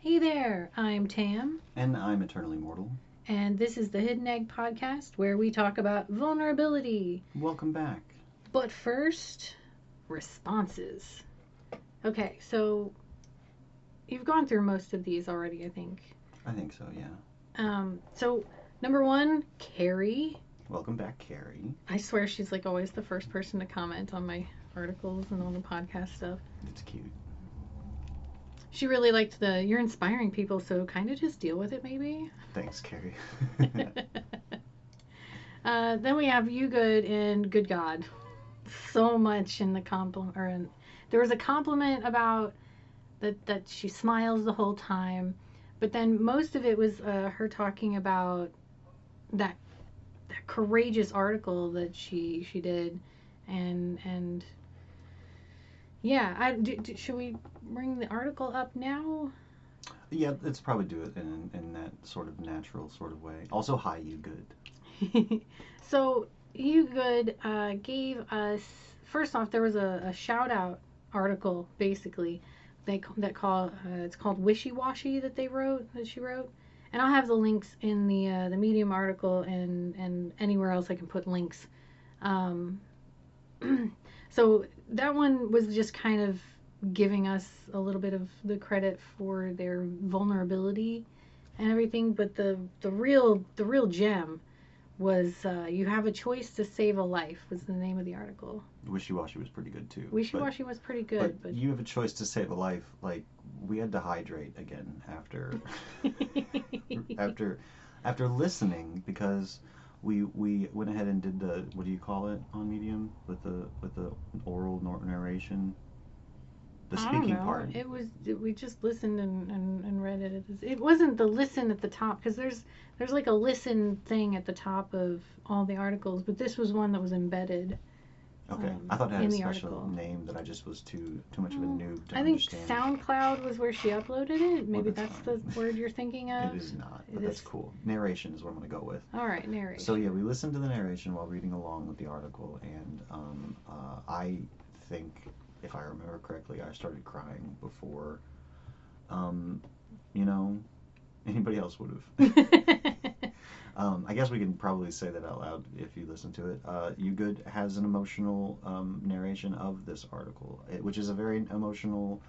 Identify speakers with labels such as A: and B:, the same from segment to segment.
A: Hey there, I'm Tam,
B: And I'm eternally mortal.
A: and this is the Hidden Egg Podcast where we talk about vulnerability.
B: Welcome back.
A: But first, responses. Okay, so you've gone through most of these already, I think.
B: I think so, yeah.
A: Um, so, number one, Carrie.
B: Welcome back, Carrie.
A: I swear she's like always the first person to comment on my articles and on the podcast stuff.
B: It's cute.
A: She really liked the you're inspiring people, so kind of just deal with it maybe.
B: Thanks, Carrie.
A: uh, then we have you good and good God. So much in the compliment, or in, there was a compliment about that that she smiles the whole time, but then most of it was uh, her talking about that that courageous article that she she did, and and yeah, I do, do, should we bring the article up now?
B: yeah, let's probably do it in, in that sort of natural sort of way. Also, hi, you good.
A: so you good uh, gave us first off there was a, a shout out article basically they that call uh, it's called wishy washy that they wrote that she wrote and I'll have the links in the uh, the medium article and and anywhere else I can put links um, so that one was just kind of giving us a little bit of the credit for their vulnerability and everything but the the real the real gem was uh, you have a choice to save a life was the name of the article
B: Wishy Washy was pretty good too.
A: wishy
B: but-
A: was pretty
B: But,
A: good but,
B: you have a choice to save a life. Like we had to hydrate again after after after listening because we we went ahead and did the what do you call it on Medium with the with the oral narration, the
A: I don't
B: speaking
A: know.
B: part.
A: It was it, we just listened and, and, and read it. It, it wasn't the listen at the top because there's there's like a listen thing at the top of all the articles, but this was one that was embedded.
B: Okay,
A: um,
B: I thought it had a special
A: article.
B: name that I just was too too much of a
A: Mm,
B: noob to
A: I think
B: understand.
A: SoundCloud was where she uploaded it. Maybe
B: that's
A: that's, the word you're thinking of.
B: It is not,
A: It
B: but that's
A: is-
B: cool. Narration is what I'm going to go with.
A: All right, narration.
B: So yeah, we listened to the narration while reading along with the article, and um, uh, I think, if I remember correctly, I started crying before, um, you know, anybody else would have. Um, I guess we can probably say that out loud if you listen to it. Uh, you Good has an emotional um, narration of this article, eh, which is a very emotional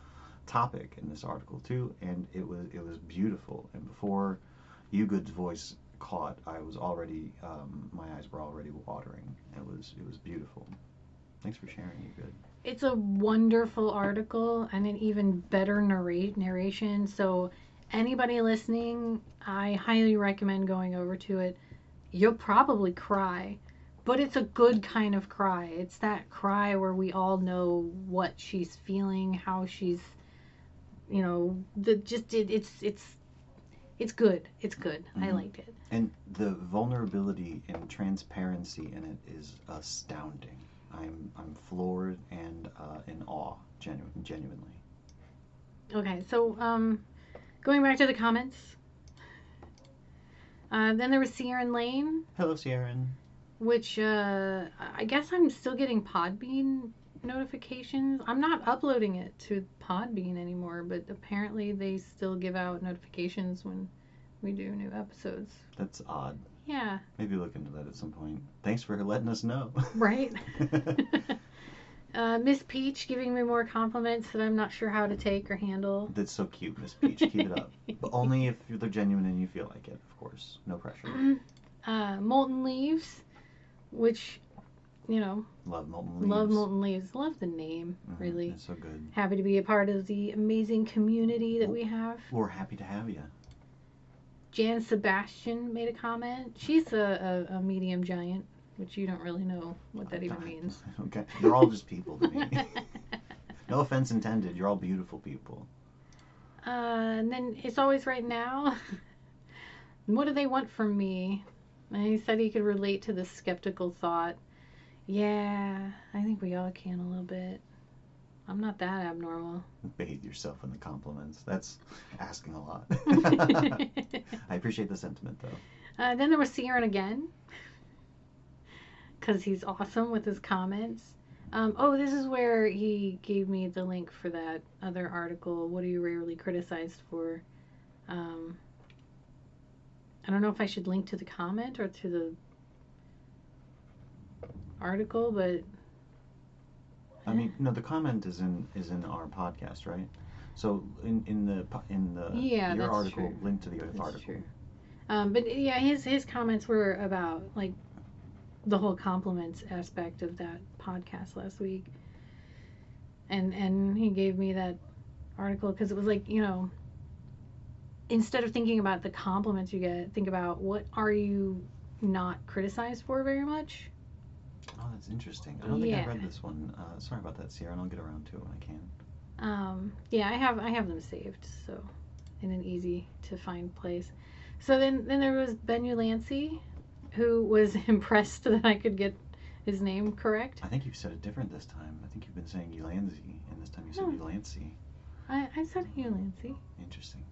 B: topic in this article too, and it was it was beautiful. And before You Good's voice caught, I was already um, my eyes were already watering. It was it was beautiful. Thanks for sharing, You Good.
A: it's a wonderful article and an even better narrate narration. So anybody listening, I highly recommend going over to it. You'll probably cry, but it's a good kind of cry. It's that cry where we all know what she's feeling, how she's, you know, the just it, it's it's it's good. It's good. I
B: Mhm.
A: liked it.
B: And the vulnerability and transparency in it is astounding. I'm I'm floored and uh, in awe, genu- genuinely.
A: Okay, so um, going back to the comments. Uh, then there was Sieran Lane,
B: Hello, Sieran.
A: which uh, I guess I'm still getting Podbean notifications. I'm not uploading it to Podbean anymore, but apparently they still give out notifications when we do new episodes.
B: That's odd.
A: Yeah,
B: Maybe look into that at some point. Thanks for letting us know.
A: right? uh, Miss Peach giving me more compliments that I'm not sure how to take or handle.
B: That's so cute, Miss Peach. Keep it up. But only if they're genuine and you feel like it, of course. No pressure.
A: uh, Molten Leaves, which, you know,
B: Love Molten Leaves.
A: love Molten Leaves. Love the name,
B: Mhm,
A: really.
B: It's so good.
A: Happy to be a part of the amazing community that we have.
B: We're happy to have you.
A: Jan Sebastian made a comment. She's a, a, a medium giant, which you don't really know what that even means.
B: Okay. They're all just people to me. no offense intended. You're all beautiful people.
A: Uh, and then it's always right now. what do they want from me? And he said he could relate to the skeptical thought. Yeah, I think we all can a little bit. I'm not that abnormal.
B: Bathe yourself in the compliments. That's asking a lot. I appreciate the sentiment, though.
A: Uh, then there was Sieran again, because he's awesome with his comments. Um, oh, this is where he gave me the link for that other article. What are you rarely criticized for? Um, I don't know if I should link to the comment or to the article, but
B: I mean, no, the comment is in is in our podcast, right? So in in the in the
A: Yeah,
B: your article,
A: true.
B: link to the other
A: That's
B: article.
A: true. Um, but yeah, his his comments were about like the whole compliments aspect of that podcast last week, and and he gave me that article because it was like you know instead of thinking about the compliments you get, think about what are you not criticized for very much.
B: Oh, that's interesting. I don't think I read this one. Uh, sorry about that, Sieran, and I'll get around to it when I can.
A: Um, yeah, I have I have them saved, so in an easy to find place. So then then there was Ben Ulancey, who was impressed that I could get his name correct.
B: I think you've said it different this time. I think you've been saying Ulanzi, and this time you said
A: No.
B: Ulancy.
A: I, I said Ulancey.
B: Interesting.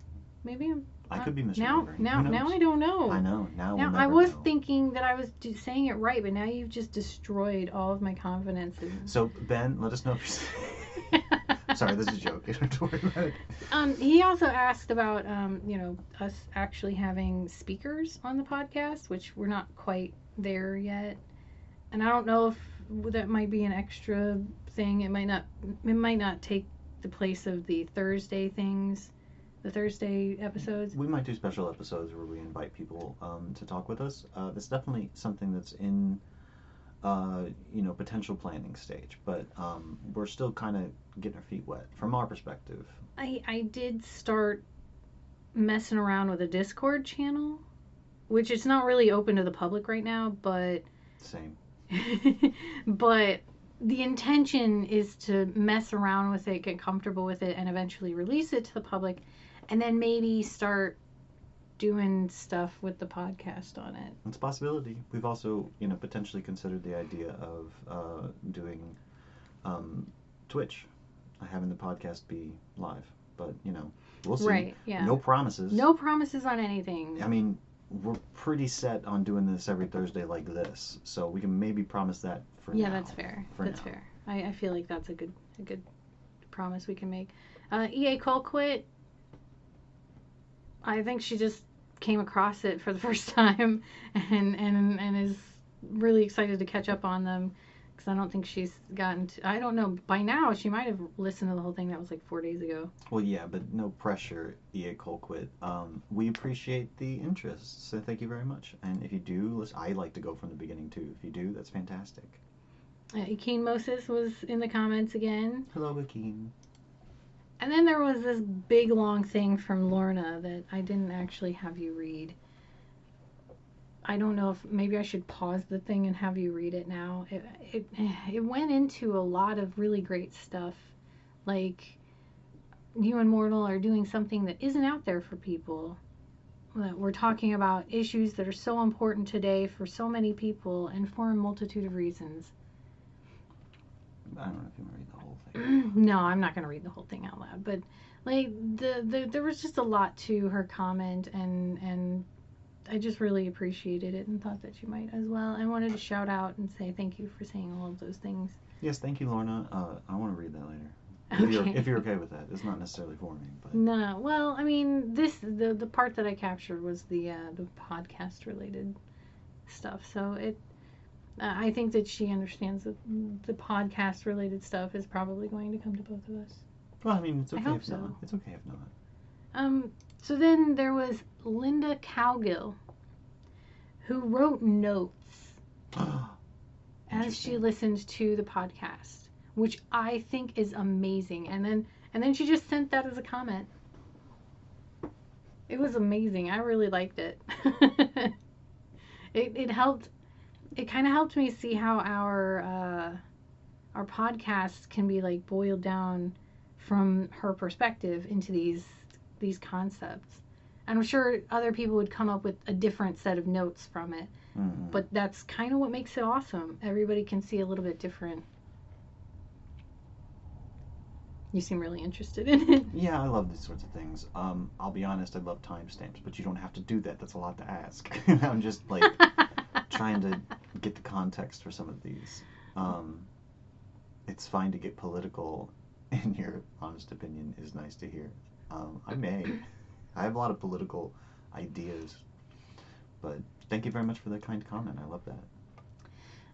A: Maybe I'm
B: I
A: uh,
B: could be
A: now
B: misremembering.
A: now
B: Who
A: now? I don't know.
B: I know. Now
A: Now
B: we'll
A: I was
B: know.
A: thinking that I was saying it right, but now you've just destroyed all of my confidence. In...
B: So Ben, let us know if you. Sorry, this is a joke. You don't have to worry about it.
A: Um, he also asked about, um, you know, us actually having speakers on the podcast, which we're not quite there yet. And I don't know if that might be an extra thing. It might not. It might not take the place of the Thursday things, the Thursday episodes.
B: We might do special episodes where we invite people um, to talk with us. Uh, that's definitely something that's in, uh, you know, potential planning stage. But um, we're still kind of getting our feet wet from our perspective.
A: I I did start messing around with a Discord channel, which is not really open to the public right now, but
B: Same.
A: but the intention is to mess around with it, get comfortable with it, and eventually release it to the public, and then maybe start doing stuff with the podcast on it.
B: It's a possibility. We've also, you know, potentially considered the idea of uh, doing um, Twitch, having the podcast be live. But you know, we'll see.
A: Right? Yeah.
B: No promises.
A: No promises on anything.
B: I mean, we're pretty set on doing this every Thursday like this, so we can maybe promise that for
A: yeah,
B: now.
A: that's fair.
B: For
A: that's
B: now.
A: fair. I, I feel like that's a good a good promise we can make. Uh, EA Colquitt. I think she just came across it for the first time and and and is really excited to catch up on them because I don't think she's gotten to, I don't know by now she might have listened to the whole thing that was like four days ago.
B: Well, yeah, but no pressure, EA Colquitt. Um, we appreciate the interest, so thank you very much. And if you do, listen, I like to go from the beginning too. If you do, that's fantastic.
A: Uh, Keen Moses was in the comments again.
B: Hello, Akeen.
A: And then there was this big long thing from Lorna that I didn't actually have you read. I don't know if maybe I should pause the thing and have you read it now. It it it went into a lot of really great stuff, like you and Mortal are doing something that isn't out there for people. That we're talking about issues that are so important today for so many people and for a multitude of reasons.
B: I don't know if you want to read the whole thing.
A: no, I'm not going to read the whole thing out loud, but like the, the there was just a lot to her comment and and I just really appreciated it and thought that you might as well. I wanted to shout out and say thank you for saying all of those things.
B: Yes, thank you, Lorna. Uh, I want to read that later. If, you're,
A: Okay.
B: if you're okay with that, it's not necessarily for me, but
A: No, well, I mean, this the the part that I captured was the uh, the podcast related stuff. So it, uh, I think that she understands that the podcast related stuff is probably going to come to both of us.
B: well, I mean, it's okay if not. It's okay if not.
A: Um, so then there was Linda Cowgill, who wrote notes as she listened to the podcast, which I think is amazing. And then and then she just sent that as a comment. It was amazing. I really liked it. it it helped. It kind of helped me see how our uh, our podcasts can be like boiled down from her perspective into these these concepts. And I'm sure other people would come up with a different set of notes from it.
B: Mhm.
A: But that's kind of what makes it awesome. Everybody can see a little bit different. You seem really interested in it.
B: Yeah, I love these sorts of things. Um, I'll be honest, I love timestamps, but you don't have to do that. That's a lot to ask. I'm just like trying to get the context for some of these. Um, it's fine to get political, and your honest opinion is nice to hear. Um, I may. I have a lot of political ideas, but thank you very much for the kind comment. I love that.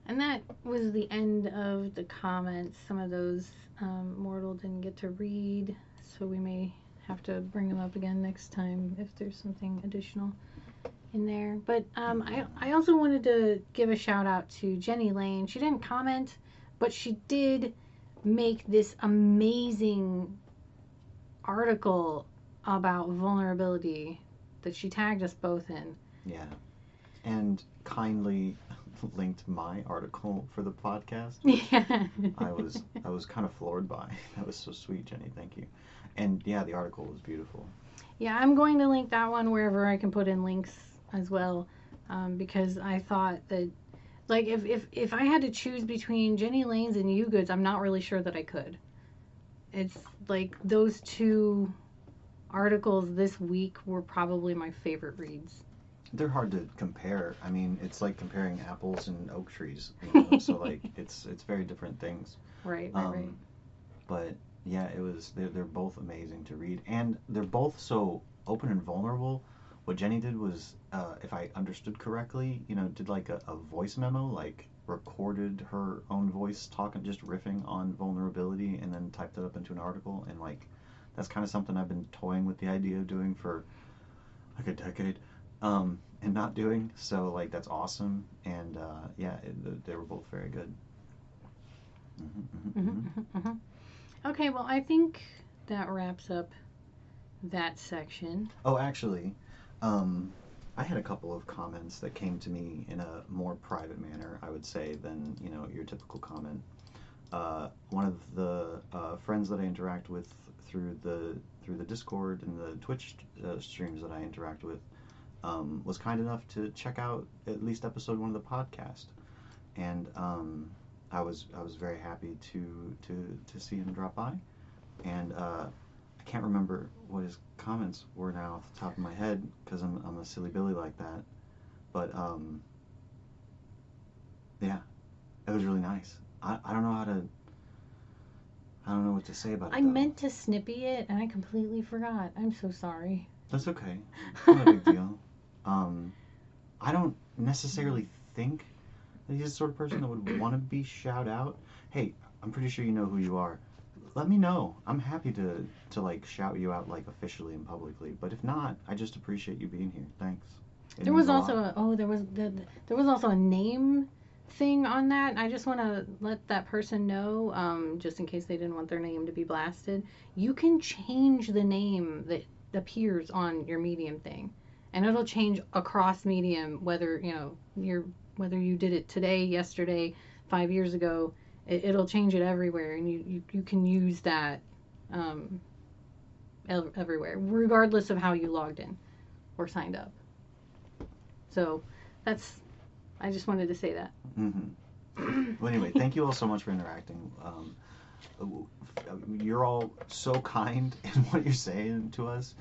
A: And that was the end of the comments. Some of those um, Mortal didn't get to read, so we may have to bring them up again next time if there's something additional in there. But um, I, I also wanted to give a shout out to Jenny Lane. She didn't comment, but she did make this amazing article about vulnerability that she tagged us both in.
B: Yeah. And kindly linked my article for the podcast.
A: Yeah.
B: I was I was kind of floored by. That was so sweet, Jenny. Thank you. And yeah, the article was beautiful.
A: Yeah, I'm going to link that one wherever I can put in links as well, um, because I thought that, like, if, if if I had to choose between Jenny Lane's and You Goods, I'm not really sure that I could. It's like those two articles this week were probably my favorite reads.
B: They're hard to compare. I mean, it's like comparing apples and oak trees. You know? so like, it's it's very different things.
A: Right, right,
B: Um,
A: right.
B: But yeah, it was. They're, they're both amazing to read, and they're both so open and vulnerable. What Jenny did was, uh, if I understood correctly, you know, did like a, a voice memo, like recorded her own voice talking, just riffing on vulnerability, and then typed it up into an article. And like, that's kind of something I've been toying with the idea of doing for like a decade, um, and not doing. So like, that's awesome. And uh, yeah, it, they were both very good. Mhm, mhm, mhm.
A: Mhm, mhm. Okay, well, I think that wraps up that section.
B: Oh, actually, um, I had a couple of comments that came to me in a more private manner, I would say, than you know your typical comment. Uh, one of the uh, friends that I interact with through the through the Discord and the Twitch uh, streams that I interact with um, was kind enough to check out at least episode one of the podcast, and um, I was I was very happy to to to see him drop by, and uh, I can't remember what his comments were now off the top of my head because I'm, I'm a silly Billy like that. But um, yeah, it was really nice. I, I don't know how to. I don't know what to say about it.
A: I
B: though.
A: meant to snippy it and I completely forgot. I'm so sorry.
B: That's okay. It's not a big deal. Um, I don't necessarily think that he's the sort of person that would want to be shout out. Hey, I'm pretty sure you know who you are. Let me know. I'm happy to to like shout you out like officially and publicly. But if not, I just appreciate you being here. Thanks. It
A: There was
B: a
A: also
B: lot.
A: a oh there was the, there was also a name thing on that. I just want to let that person know, um, just in case they didn't want their name to be blasted. You can change the name that appears on your Medium thing, and it'll change across Medium whether you know you're whether you did it today, yesterday, five years ago. It, it'll change it everywhere, and you you, you can use that um, everywhere, regardless of how you logged in or signed up. So that's I just wanted to say that.
B: Mm-hmm. Well, anyway, thank you all so much for interacting. Um, you're all so kind in what you're saying to us.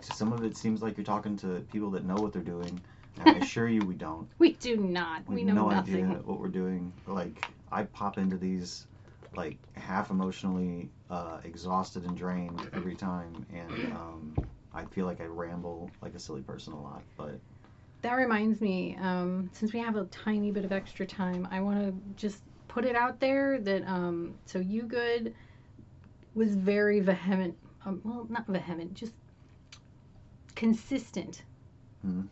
B: Some of it seems like you're talking to people that know what they're doing, and I assure you we don't.
A: We do not.
B: We
A: We know
B: no
A: nothing.
B: idea what we're doing. Like I pop into these, like half emotionally uh, exhausted and drained every time, and um, I feel like I ramble like a silly person a lot. But
A: That reminds me, um, since we have a tiny bit of extra time, I want to just put it out there that um, so you good was very vehement. Um, well, not vehement, just consistent
B: Mhm.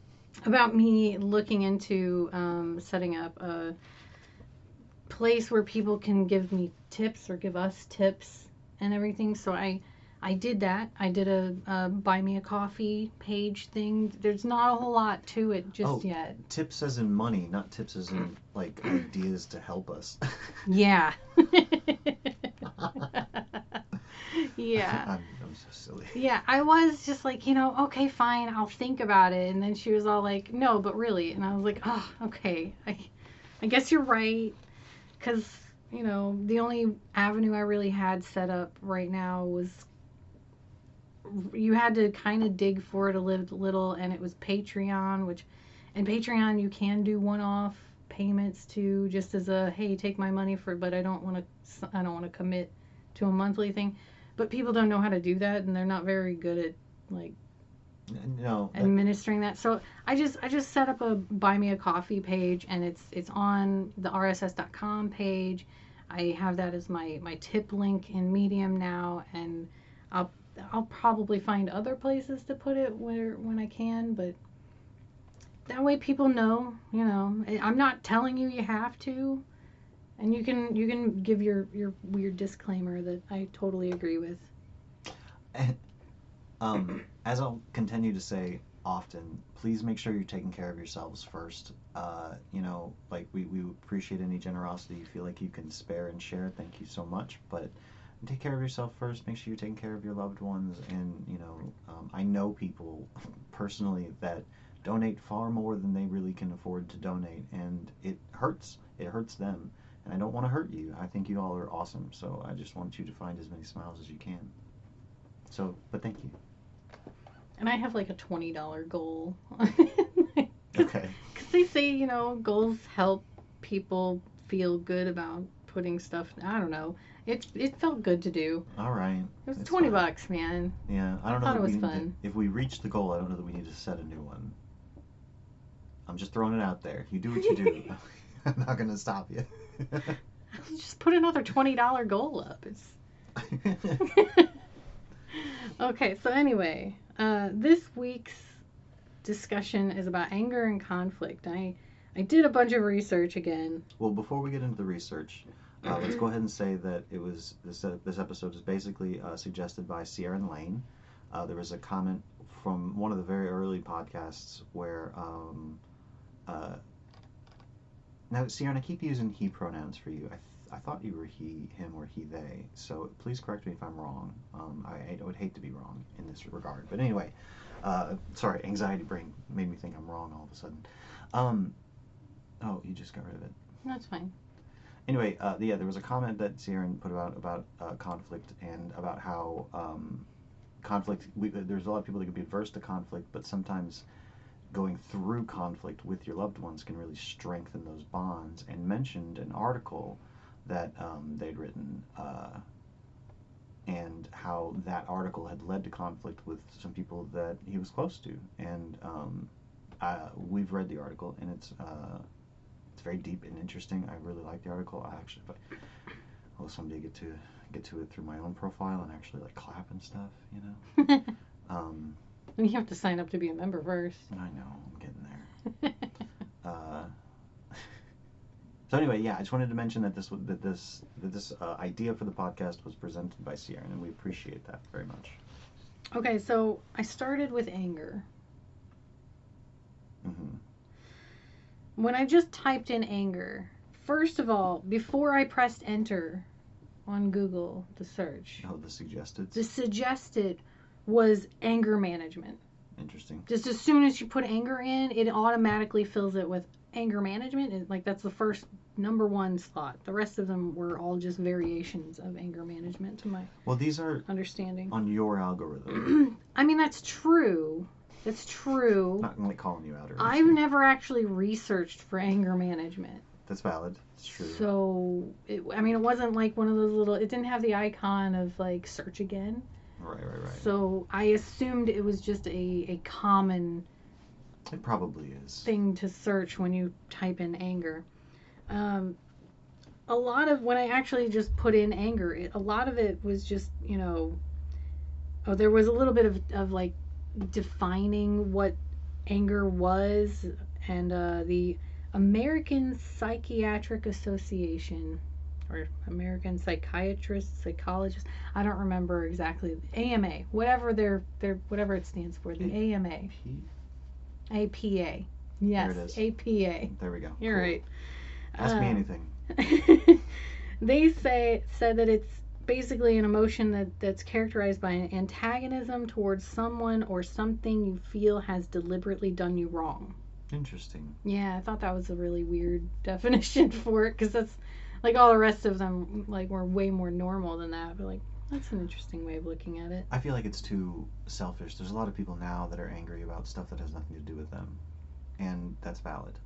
A: about me looking into um, setting up a place where people can give me tips or give us tips and everything. So I I did that. I did a, a buy me a coffee page thing. There's not a whole lot to it just
B: Oh.
A: yet.
B: tips as in money, not tips as in like ideas to help us.
A: Yeah. yeah.
B: I'm, I'm so silly.
A: Yeah, I was just like, you know, okay, fine, I'll think about it. And then she was all like, no, but really. And I was like, oh, okay. I, I guess you're right. Because, you know, the only avenue I really had set up right now was you had to kind of dig for it a little, and it was Patreon, which, and Patreon, you can do one off payments to just as a hey take my money for but i don't want to i don't want to commit to a monthly thing. But people don't know how to do that and they're not very good at like
B: No,
A: administering that. So I just I just set up a buy me a coffee page and it's it's on the rss.com page. I have that as my my tip link in Medium now and I'll I'll probably find other places to put it where when I can, but that way people know, you know. I'm not telling you you have to. And you can you can give your your weird disclaimer that I totally agree with.
B: Um, as I'll continue to say often, please make sure you're taking care of yourselves first. Uh, you know, like we, we appreciate any generosity you feel like you can spare and share. Thank you so much. But take care of yourself first. Make sure you're taking care of your loved ones. And, you know, um, I know people personally that donate far more than they really can afford to donate. And it hurts. It hurts them. And I don't want to hurt you. I think you all are awesome. So I just want you to find as many smiles as you can. So, but thank you.
A: And I have like a twenty dollar goal.
B: Okay.
A: Because they say, you know, goals help people feel good about putting stuff. I don't know. It it felt good to do.
B: All right.
A: It was
B: It's
A: twenty
B: fine.
A: bucks, man.
B: Yeah, I don't know.
A: thought it was
B: we to-
A: fun.
B: if we reach the goal, I don't know that we need to set a new one. I'm just throwing it out there. You do what you do. I'm not gonna stop you.
A: Just put another twenty dollar goal up. It's okay. So anyway, uh, this week's discussion is about anger and conflict. I I did a bunch of research again.
B: well, before we get into the research, uh, let's go ahead and say that it was this uh, this episode is basically uh, suggested by Sieran Lane. Uh, there was a comment from one of the very early podcasts where um, uh, now Sieran, I keep using he pronouns for you. I, I thought you were he, him, or he, they. So please correct me if I'm wrong. Um, I, I would hate to be wrong in this regard. But anyway, uh, sorry, anxiety brain made me think I'm wrong all of a sudden. Um, oh, you just got rid of it.
A: That's fine.
B: Anyway, uh, yeah, there was a comment that Sieran put about about uh, conflict and about how um, conflict. We, there's a lot of people that can be adverse to conflict, but sometimes going through conflict with your loved ones can really strengthen those bonds. And mentioned an article that um, they'd written, uh, and how that article had led to conflict with some people that he was close to. And um, uh, we've read the article, and it's. Uh, it's very deep and interesting. I really like the article. I actually, I, will someday get to get to it through my own profile and actually like clap and stuff, you know. Um,
A: you have to sign up to be a member first.
B: I know I'm getting there. Uh, so anyway, yeah, I just wanted to mention that this that this that this uh, idea for the podcast was presented by Sieran, and we appreciate that very much.
A: okay, so I started with anger.
B: hmm
A: When I just typed in anger, first of all, before I pressed enter on Google to search,
B: Oh, the suggested.
A: the suggested was anger management.
B: Interesting.
A: Just as soon as you put anger in, it automatically fills it with anger management. It, like that's the first number one slot. The rest of them were all just variations of anger management, to my
B: Well, these are
A: understanding.
B: on your algorithm.
A: I mean, that's true. That's true.
B: Not like calling you out or
A: I've
B: anything.
A: never actually researched for anger management.
B: That's valid. It's true.
A: So, it, I mean, it wasn't like one of those little, it didn't have the icon of like search again.
B: right, right, right.
A: So I assumed it was just a, a common
B: it probably is.
A: thing to search when you type in anger. Um, a lot of when I actually just put in anger, it, a lot of it was just you know, oh, there was a little bit of of like defining what anger was, and uh, the American Psychiatric Association or American Psychiatrist Psychologist. I don't remember exactly. AMA, whatever their their whatever it stands for, the AMA.
B: P-
A: APA. Yes,
B: it is.
A: APA.
B: There we go.
A: You're
B: Cool.
A: right.
B: Ask me
A: Um,
B: anything.
A: they say said that it's basically an emotion that, that's characterized by an antagonism towards someone or something you feel has deliberately done you wrong.
B: Interesting.
A: Yeah, I thought that was a really weird definition for it because that's like all the rest of them like were way more normal than that. But like that's an interesting way of looking at it.
B: I feel like it's too selfish. There's a lot of people now that are angry about stuff that has nothing to do with them, and that's valid.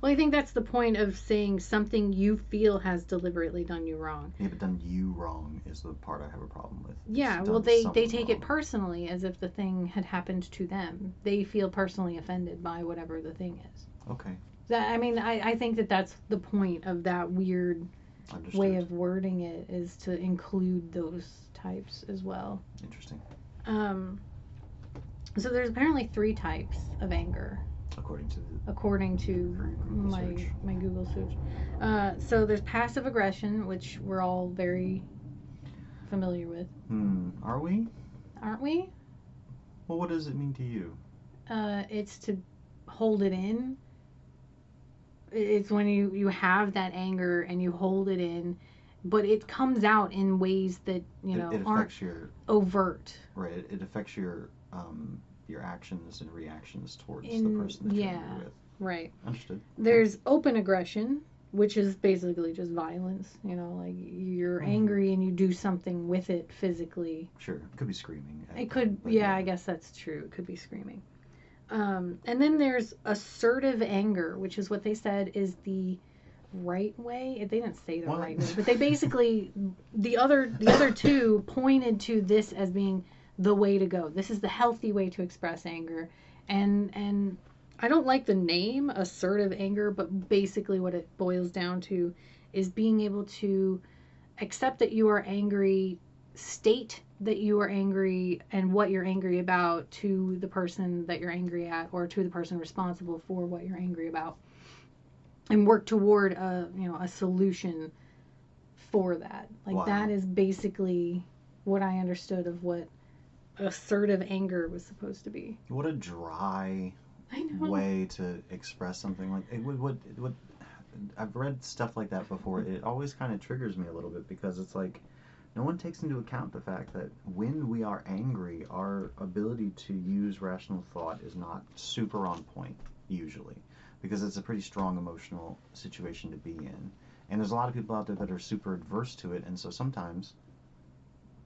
A: Well, I think that's the point of saying something you feel has deliberately done you wrong.
B: Yeah, but done you wrong is the part I have a problem with. It's
A: Yeah, well, they they take it personally as if the thing had happened to them. They feel personally offended by whatever the thing is.
B: Okay,
A: That I mean, I, I think that that's the point of that weird
B: understood.
A: way of wording it is to include those types as well.
B: Interesting,
A: Um, so there's apparently three types of anger
B: according to the
A: according to my
B: search.
A: my Google search. Uh, so there's passive aggression, which we're all very familiar with,
B: Hmm. Are we?
A: aren't we?
B: Well, what does it mean to you?
A: Uh, it's to hold it in. It's when you you have that anger and you hold it in, but it comes out in ways that you know
B: it
A: aren't
B: affects your
A: overt.
B: right. It, it affects your um your actions and reactions towards
A: In-
B: the person that you're
A: yeah.
B: with.
A: Right.
B: Understood.
A: There's open aggression, which is basically just violence. You know, like you're
B: Mhm.
A: angry and you do something with it physically.
B: Sure. It could be screaming.
A: It could,
B: but
A: yeah, I guess that's true. It could be screaming. Um, and then there's assertive anger, which is what they said is the right way. They didn't say the
B: What?
A: right way, but they basically the other the other two pointed to this as being the way to go. This is the healthy way to express anger, and and I don't like the name assertive anger, but basically what it boils down to is being able to accept that you are angry, state that you are angry and what you're angry about to the person that you're angry at or to the person responsible for what you're angry about and work toward a you know a solution for that like
B: Wow.
A: that is basically what i understood of what assertive anger was supposed to be
B: What a dry
A: i know
B: way to express something like it would what what I've read stuff like that before. It always kind of triggers me a little bit because it's like no one takes into account the fact that when we are angry, our ability to use rational thought is not super on point usually because it's a pretty strong emotional situation to be in. And there's a lot of people out there that are super adverse to it, and so sometimes,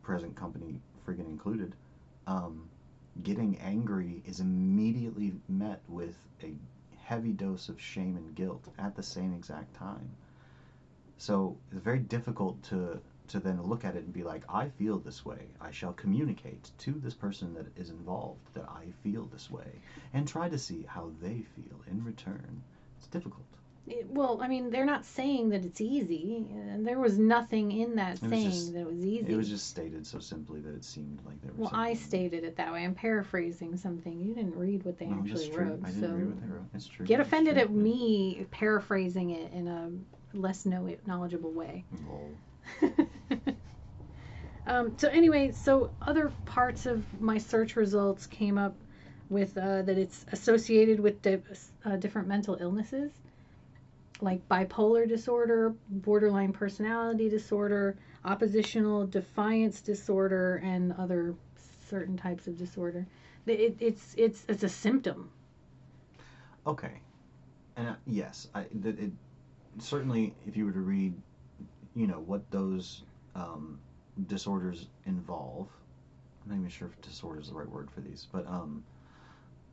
B: present company friggin' included, um, getting angry is immediately met with a heavy dose of shame and guilt at the same exact time. So it's very difficult to to then look at it and be like, I feel this way. I shall communicate to this person that is involved that I feel this way, and try to see how they feel in return. It's difficult.
A: It- well i mean they're not saying that it's easy and there was nothing in that
B: It
A: saying
B: just-
A: that it was easy
B: It was just stated so simply that it seemed like there was.
A: well i stated it that way i'm paraphrasing something you didn't read what they
B: No,
A: actually
B: true.
A: wrote
B: I didn't
A: so
B: read what they wrote. It's true.
A: get
B: It's
A: offended
B: true.
A: at me paraphrasing it in a less know- knowledgeable way
B: Lol.
A: um, so anyway so other parts of my search results came up with uh, that it's associated with di- uh, different mental illnesses like bipolar disorder borderline personality disorder oppositional defiance disorder and other certain types of disorder. It, it's it's it's a symptom.
B: Okay, and uh, yes, I that it certainly if you were to read, you know what those um, disorders involve. I'm not even sure if disorder is the right word for these, but um,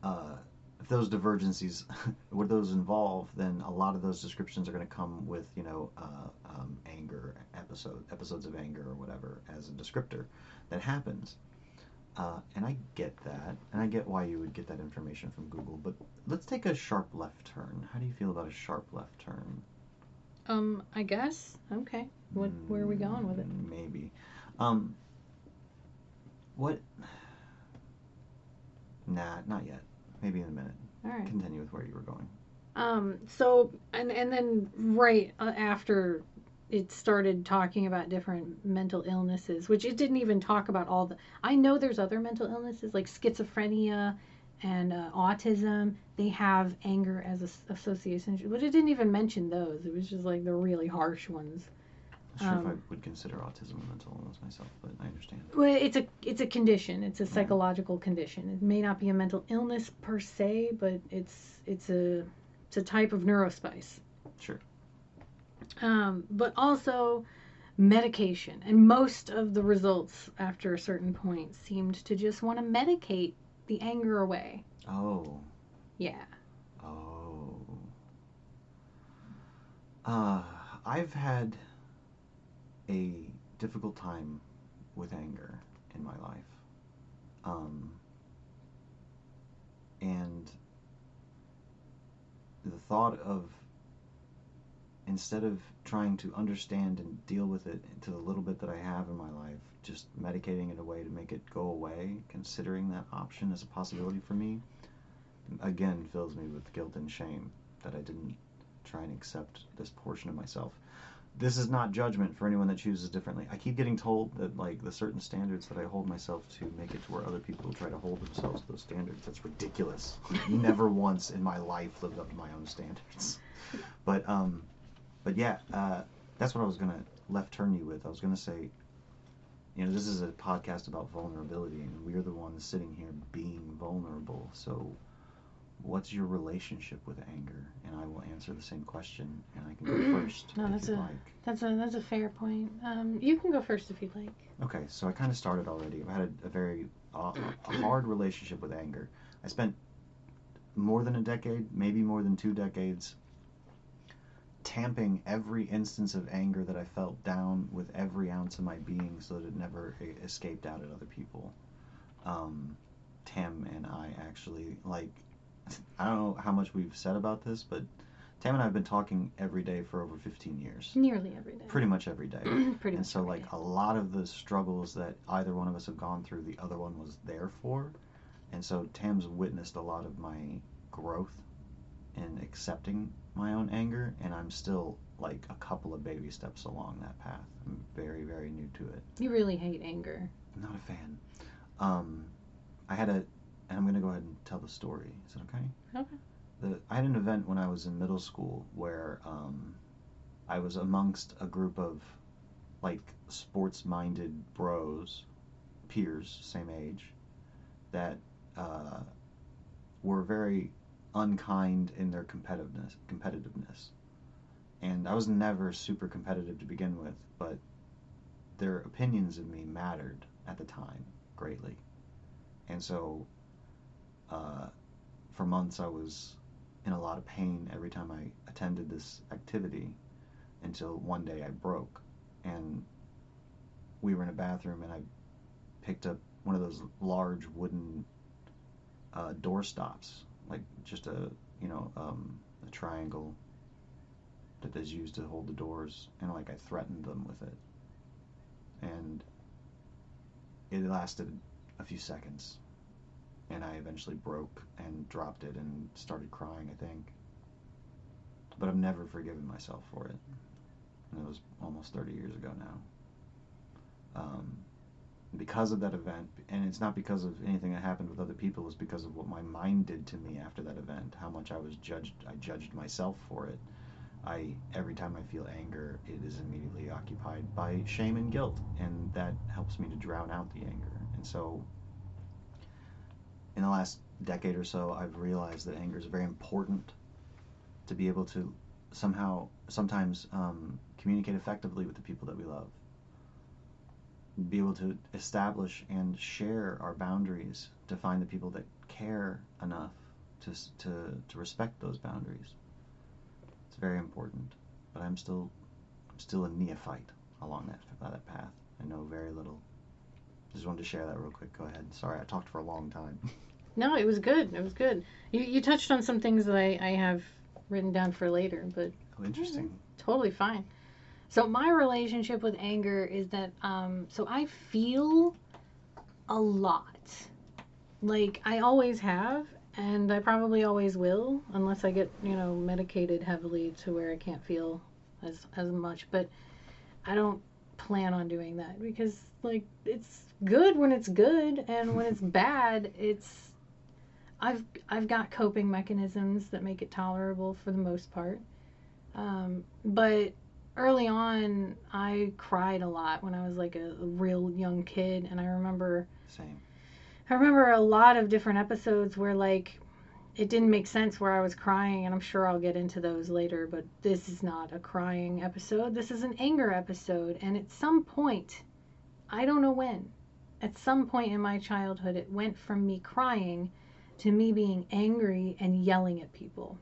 B: uh, if those divergencies, what those involve, then a lot of those descriptions are going to come with you know uh, um, anger episode episodes of anger or whatever as a descriptor that happens. Uh, and I get that, and I get why you would get that information from Google. But let's take a sharp left turn. How do you feel about a sharp left turn?
A: Um i guess okay what where are we going with it
B: Mm, Maybe. Um, what? Nah, not yet. Maybe in a minute.
A: all right
B: Continue with where you were going.
A: Um, so and and then right uh, after it started talking about different mental illnesses, which it didn't even talk about all the. I know there's other mental illnesses like schizophrenia and uh, autism. They have anger as a s- association, but it didn't even mention those. It was just like the really harsh ones.
B: Not sure if I
A: Um,
B: would consider autism a mental illness myself, but I understand.
A: Well, it's a it's a condition. It's a psychological condition. It may not be a mental illness per se, but it's it's a it's a type of neurospice.
B: Sure.
A: um, but also medication. And most of the results after a certain point seemed to just want to medicate the anger away.
B: Oh.
A: Yeah.
B: Oh. Uh, I've had a difficult time with anger in my life. Um, and the thought of instead of trying to understand and deal with it to the little bit that I have in my life, just medicating it away to make it go away, considering that option as a possibility for me, again fills me with guilt and shame that I didn't try and accept this portion of myself. This is not judgment for anyone that chooses differently. I keep getting told that like the certain standards that I hold myself to make it to where other people try to hold themselves to those standards. That's ridiculous. Never once in my life lived up to my own standards. But um, but yeah, uh, that's what I was gonna left turn you with. I was gonna say, you know, this is a podcast about vulnerability, and we're the ones sitting here being vulnerable. So what's your relationship with anger? And I will answer the same question, and I can go first
A: No,
B: if
A: that's a-
B: like.
A: That's a that's a fair point. Um, you can go first if you'd like.
B: Okay, so I kind of started already. I've had a, a very uh, a hard relationship with anger. I spent more than a decade, maybe more than two decades, tamping every instance of anger that I felt down with every ounce of my being so that it never escaped out at other people. Um, Tam and I actually, like, I don't know how much we've said about this, but Tam and I have been talking every day for over 15 years.
A: Nearly every day.
B: Pretty much every day.
A: Pretty
B: and so like
A: day.
B: a lot of the struggles that either one of us have gone through the other one was there for and so tam's witnessed a lot of my growth in accepting my own anger and i'm still like a couple of baby steps along that path. I'm very very new to it.
A: You really hate anger.
B: I'm not a fan. Um i had a and i'm going to go ahead and tell the story. Is that okay?
A: Okay.
B: the, I had an event when I was in middle school where um, I was amongst a group of like sports minded bros, peers, same age, that uh, were very unkind in their competitiveness. Competitiveness, and I was never super competitive to begin with, but their opinions of me mattered at the time greatly, and so uh, for months I was in a lot of pain every time I attended this activity until one day I broke and we were in a bathroom and I picked up one of those large wooden uh, door stops like just a you know um, a triangle that is used to hold the doors and like I threatened them with it and it lasted a few seconds and I eventually broke and dropped it and started crying, I think. But I've never forgiven myself for it. And it was almost 30 years ago now. Um, because of that event, and it's not because of anything that happened with other people, it's because of what my mind did to me after that event, how much I was judged, I judged myself for it. I, every time I feel anger, it is immediately occupied by shame and guilt, and that helps me to drown out the anger. And so, in the last decade or so, I've realized that anger is very important to be able to somehow, sometimes, um, communicate effectively with the people that we love. Be able to establish and share our boundaries to find the people that care enough to, to, to respect those boundaries. It's very important, but I'm still, I'm still a neophyte along that, that path. I know very little. Just wanted to share that real quick. Go ahead. Sorry, I talked for a long time.
A: No, it was good. It was good. You you touched on some things that I, I have written down for later, but
B: Oh, interesting.
A: totally fine. So my relationship with anger is that um so I feel a lot. Like I always have and I probably always will unless I get, you know, medicated heavily to where I can't feel as as much, but I don't plan on doing that because like it's good when it's good and when it's bad, it's I've I've got coping mechanisms that make it tolerable for the most part. Um, but early on, I cried a lot when I was like a, real young kid, and I remember
B: Same.
A: I remember a lot of different episodes where like it didn't make sense where I was crying, and I'm sure I'll get into those later. But this is not a crying episode. This is an anger episode, and at some point, I don't know when, at some point in my childhood, it went from me crying to me being angry and yelling at people.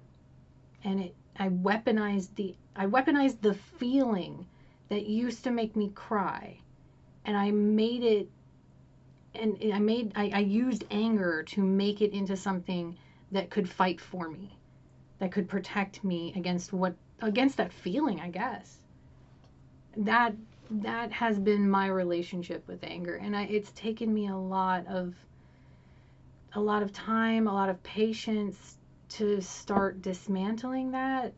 A: and it I weaponized the I weaponized the feeling that used to make me cry. And I made it and I made I, I used anger to make it into something that could fight for me that could protect me against what against that feeling I guess. That that has been my relationship with anger. And I, it's taken me a lot of a lot of time a lot of patience to start dismantling that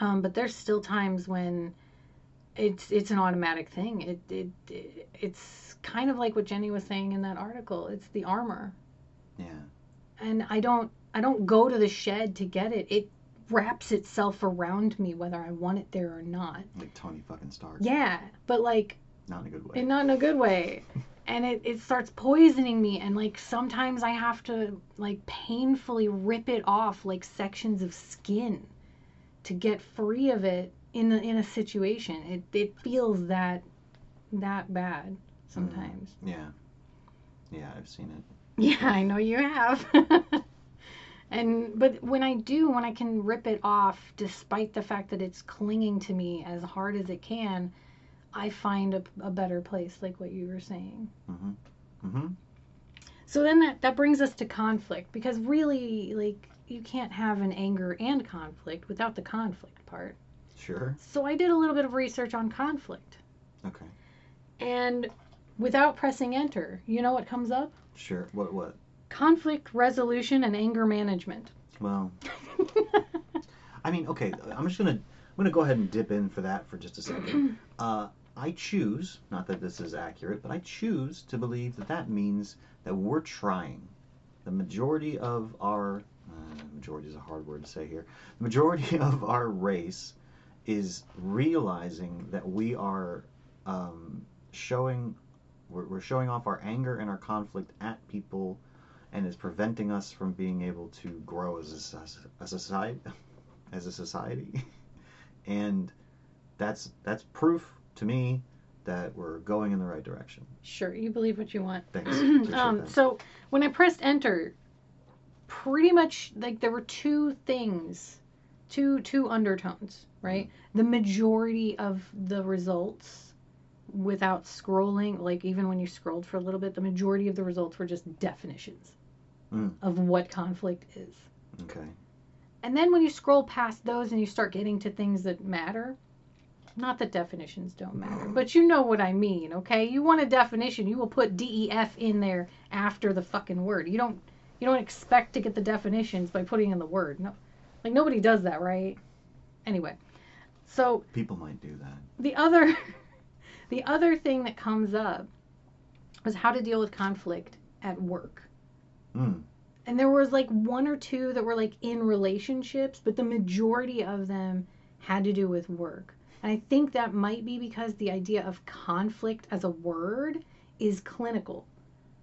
A: um, but there's still times when it's it's an automatic thing. It, it, it it's kind of like what jenny was saying in that article. It's the armor.
B: Yeah.
A: and i don't i don't go to the shed to get it. It wraps itself around me whether i want it there or not.
B: Like Tony fucking Stark.
A: yeah but like
B: Not in a good way.
A: and not in a good way. And it, it starts poisoning me and like sometimes i have to like painfully rip it off like sections of skin to get free of it in a, in a situation it, it feels that that bad sometimes
B: Yeah. Yeah, I've seen it.
A: yeah i know you have and but when i do when i can rip it off despite the fact that it's clinging to me as hard as it can i find a, a better place like what you were saying
B: Mm-hmm. Mm-hmm.
A: So then that, that brings us to conflict because really, like, you can't have an anger and conflict without the conflict part.
B: Sure.
A: So I did a little bit of research on conflict.
B: Okay.
A: And without pressing enter, you know what comes up?
B: Sure. What? What?
A: Conflict resolution and anger management.
B: Well, I mean, okay. I'm just gonna I'm gonna go ahead and dip in for that for just a second. Uh, I choose, not that this is accurate, but I choose to believe that that means that we're trying. The majority of our majority is a hard word to say here. The majority of our race is realizing that we are um, showing we're, we're showing off our anger and our conflict at people and is preventing us from being able to grow as a, a society as a society and that's that's proof to me that we're going in the right direction
A: Sure, you believe what you want.
B: Thanks.
A: Um, so when I pressed enter, pretty much like there were two things, two two undertones, right? The majority of the results, without scrolling, like even when you scrolled for a little bit, the majority of the results were just definitions
B: Mm.
A: of what conflict is.
B: okay
A: And then when you scroll past those and you start getting to things that matter, not that definitions don't matter, but you know what I mean, okay? You want a definition, you will put DEF in there after the fucking word. You don't you don't expect to get the definitions by putting in the word. No. Like nobody does that, right? Anyway. So
B: people might do that
A: the other the other thing that comes up was how to deal with conflict at work
B: mm.
A: and there was like one or two that were like in relationships but the majority of them had to do with work and i think that might be because the idea of conflict as a word is clinical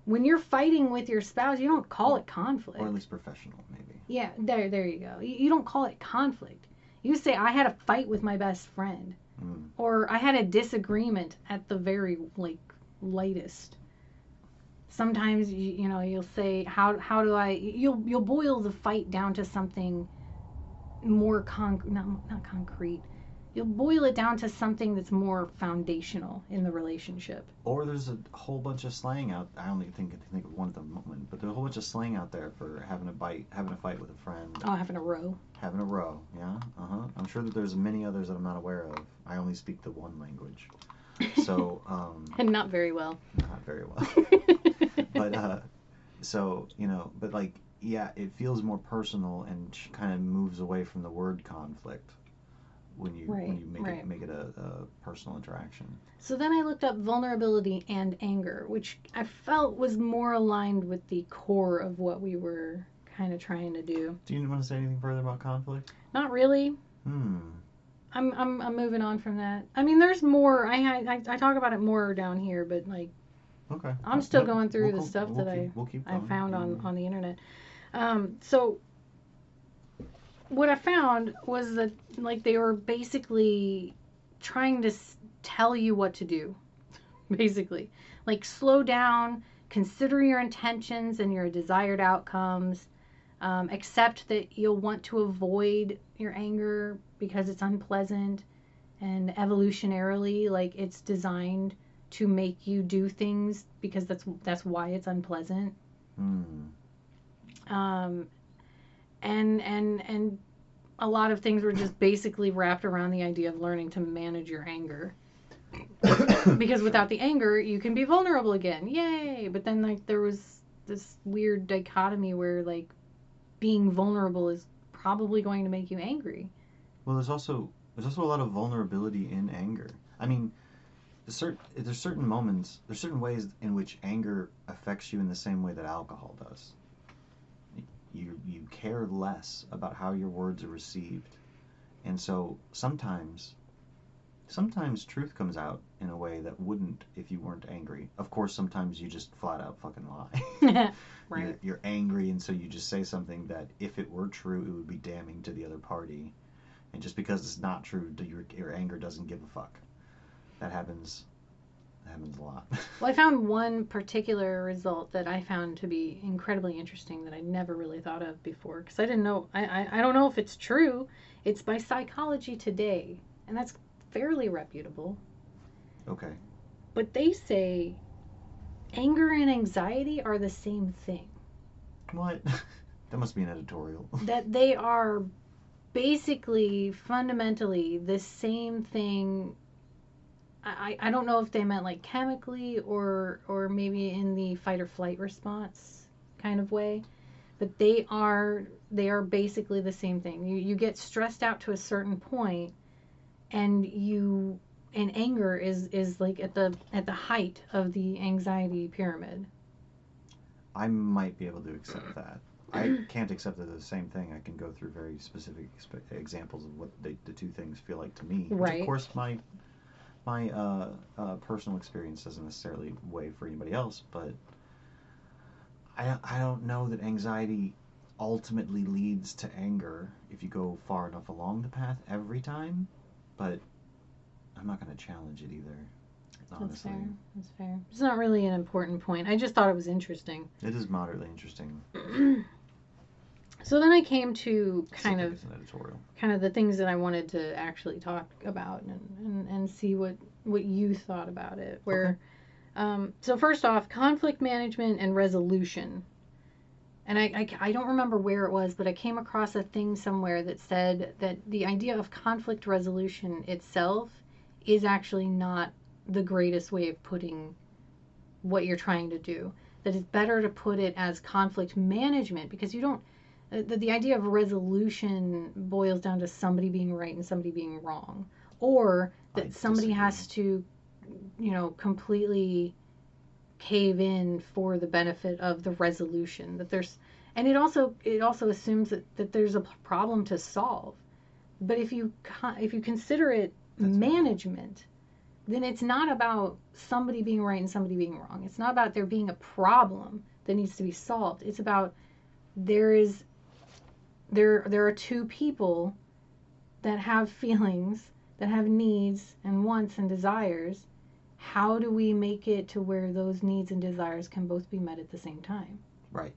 A: when you're fighting with your spouse you don't call it conflict
B: or at least professional maybe
A: yeah there there you go you, you don't call it conflict you say i had a fight with my best friend
B: mm.
A: or I had a disagreement at the very like lightest. Sometimes you, you know you'll say how how do I you'll you'll boil the fight down to something more con not not concrete. You'll boil it down to something that's more foundational in the relationship.
B: or there's a whole bunch of slang out i only think I think of one at the moment but there's a whole bunch of slang out there for having a bite having a fight with a friend
A: Oh, having a row.
B: having a row yeah uh-huh i'm sure that there's many others that i'm not aware of i only speak the one language so um
A: and not very well.
B: not very well but uh so you know but like yeah it feels more personal and kind of moves away from the word conflict when you when you make
A: right.
B: it make it a, a personal interaction
A: So then I looked up vulnerability and anger, which I felt was more aligned with the core of what we were kind of trying to do.
B: do you want to say anything further about conflict
A: Not really.
B: hmm
A: I'm I'm I'm moving on from that. I mean, there's more. I I, I talk about it more down here, but like
B: okay
A: I'm still going through
B: we'll
A: the stuff
B: we'll
A: that
B: keep, we'll keep
A: I found on
B: Mm.
A: on the internet. Um, so what I found was that like they were basically trying to s- tell you what to do, basically like slow down, consider your intentions and your desired outcomes. Um, accept that you'll want to avoid your anger because it's unpleasant and evolutionarily like it's designed to make you do things because that's that's why it's unpleasant
B: Hmm.
A: um, and and and a lot of things were just basically wrapped around the idea of learning to manage your anger because without the anger you can be vulnerable again yay but then like there was this weird dichotomy where like being vulnerable is probably going to make you angry
B: Well, there's also there's also a lot of vulnerability in anger. I mean, there's certain there's certain moments, there's certain ways in which anger affects you in the same way that alcohol does. You you care less about how your words are received, and so sometimes, sometimes truth comes out in a way that wouldn't if you weren't angry. Of course, sometimes you just flat out fucking lie.
A: right
B: You're, you're angry, and so you just say something that, if it were true, it would be damning to the other party. And just because it's not true, your your anger doesn't give a fuck. That happens. That happens a lot.
A: Well, I found one particular result that I found to be incredibly interesting that I never really thought of before because I didn't know. I, I I don't know if it's true. It's by Psychology Today, and that's fairly reputable.
B: okay.
A: But they say anger and anxiety are the same thing.
B: What? that must be an editorial.
A: That they are basically fundamentally the same thing. I, I don't know if they meant like chemically or or maybe in the fight or flight response kind of way, but they are they are basically the same thing. You you get stressed out to a certain point, and you and anger is is like at the at the height of the anxiety pyramid.
B: I might be able to accept that. I can't accept as the same thing. I can go through very specific expe- examples of what they, the two things feel like to me. Which
A: Right.
B: of course, my my uh, uh, personal experience doesn't necessarily weigh for anybody else, but I I don't know that anxiety ultimately leads to anger if you go far enough along the path every time. But I'm not going to challenge it either.
A: That's fair. That's fair. It's not really an important point. I just thought it was interesting.
B: it is moderately interesting.
A: so then I came to kind of kind of the things that I wanted to actually talk about and, and, and see what, what you thought about it. Where, um, so first off, conflict management and resolution. And I, I, I don't remember where it was, but I came across a thing somewhere that said that the idea of conflict resolution itself is actually not the greatest way of putting what you're trying to do. That it's better to put it as conflict management because you don't Uh, the, the idea of resolution boils down to somebody being right and somebody being wrong. Or that
B: I
A: somebody
B: disagree.
A: has to you know completely cave in for the benefit of the resolution that there's and it also it also assumes that, that there's a problem to solve. But if you if you consider it
B: That's
A: management then it's not about somebody being right and somebody being wrong. It's not about there being a problem that needs to be solved. It's about there is there there are two people that have feelings that have needs and wants and desires how do we make it to where those needs and desires can both be met at the same time Right.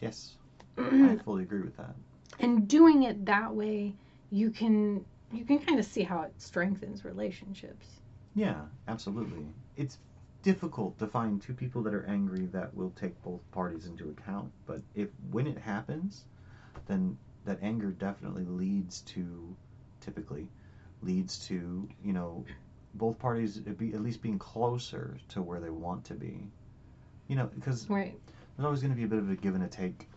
B: Yes, I fully agree with that.
A: and doing it that way you can you can kind of see how it strengthens relationships
B: Yeah, absolutely. It's difficult to find two people that are angry that will take both parties into account, but if when it happens, then that anger definitely leads to typically leads to, you know, both parties be, at least being closer to where they want to be. You know, because
A: right
B: there's always going to be a bit of a give and a take.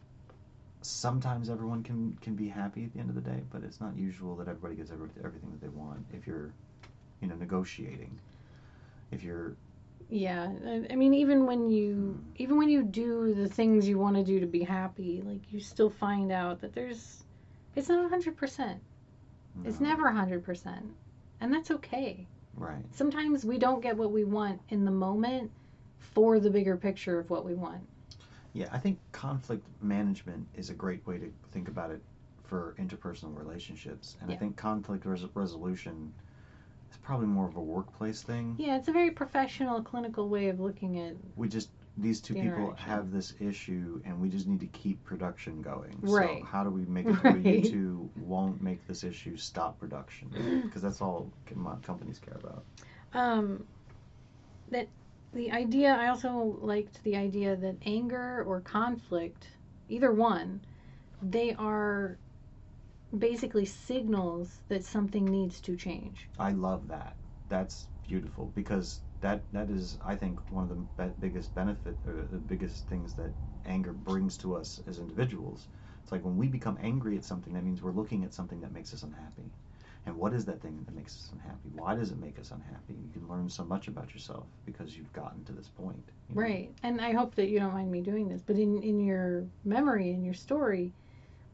B: Sometimes everyone can can be happy at the end of the day, but it's not usual that everybody gets every, everything that they want if you're, you know, negotiating. If you're
A: yeah I- i mean even when you even when you do the things you want to do to be happy like you still find out that there's it's not 100% it's
B: no,
A: never 100% and that's okay.
B: Right.
A: sometimes we don't get what we want in the moment for the bigger picture of what we want.
B: Yeah, I think conflict management is a great way to think about it for interpersonal relationships, and I think conflict res- resolution is probably more of a workplace thing.
A: yeah it's a very professional clinical way of looking at
B: We just these two
A: the
B: people have this issue and we just need to keep production going.
A: Right.
B: So how do we make it where you two won't make this issue stop production? Because that's all companies care about.
A: um that the idea i also liked the idea that anger or conflict either one they are basically signals that something needs to change
B: I love that. That's beautiful because that that is I think one of the be- biggest benefit or the biggest things that anger brings to us as individuals. It's like when we become angry at something that means we're looking at something that makes us unhappy. And what is that thing that makes us unhappy? Why does it make us unhappy? You can learn so much about yourself because you've gotten to this point. you know?
A: right and i hope that you don't mind me doing this but in in your memory in your story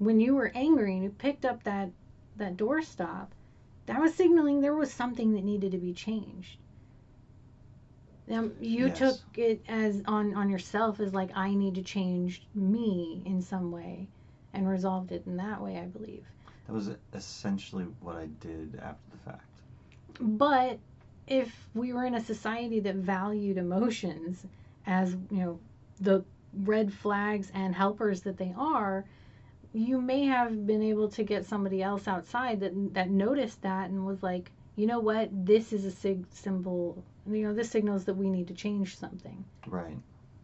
A: when you were angry and you picked up that that doorstop that was signaling there was something that needed to be changed um, you
B: Yes.
A: took it as on on yourself as like i need to change me in some way and resolved it in that way i believe
B: That was essentially what I did after the fact.
A: but if we were in a society that valued emotions as you know the red flags and helpers that they are you may have been able to get somebody else outside that that noticed that and was like you know what? This is a sig- symbol you know this signals that we need to change something.
B: Right.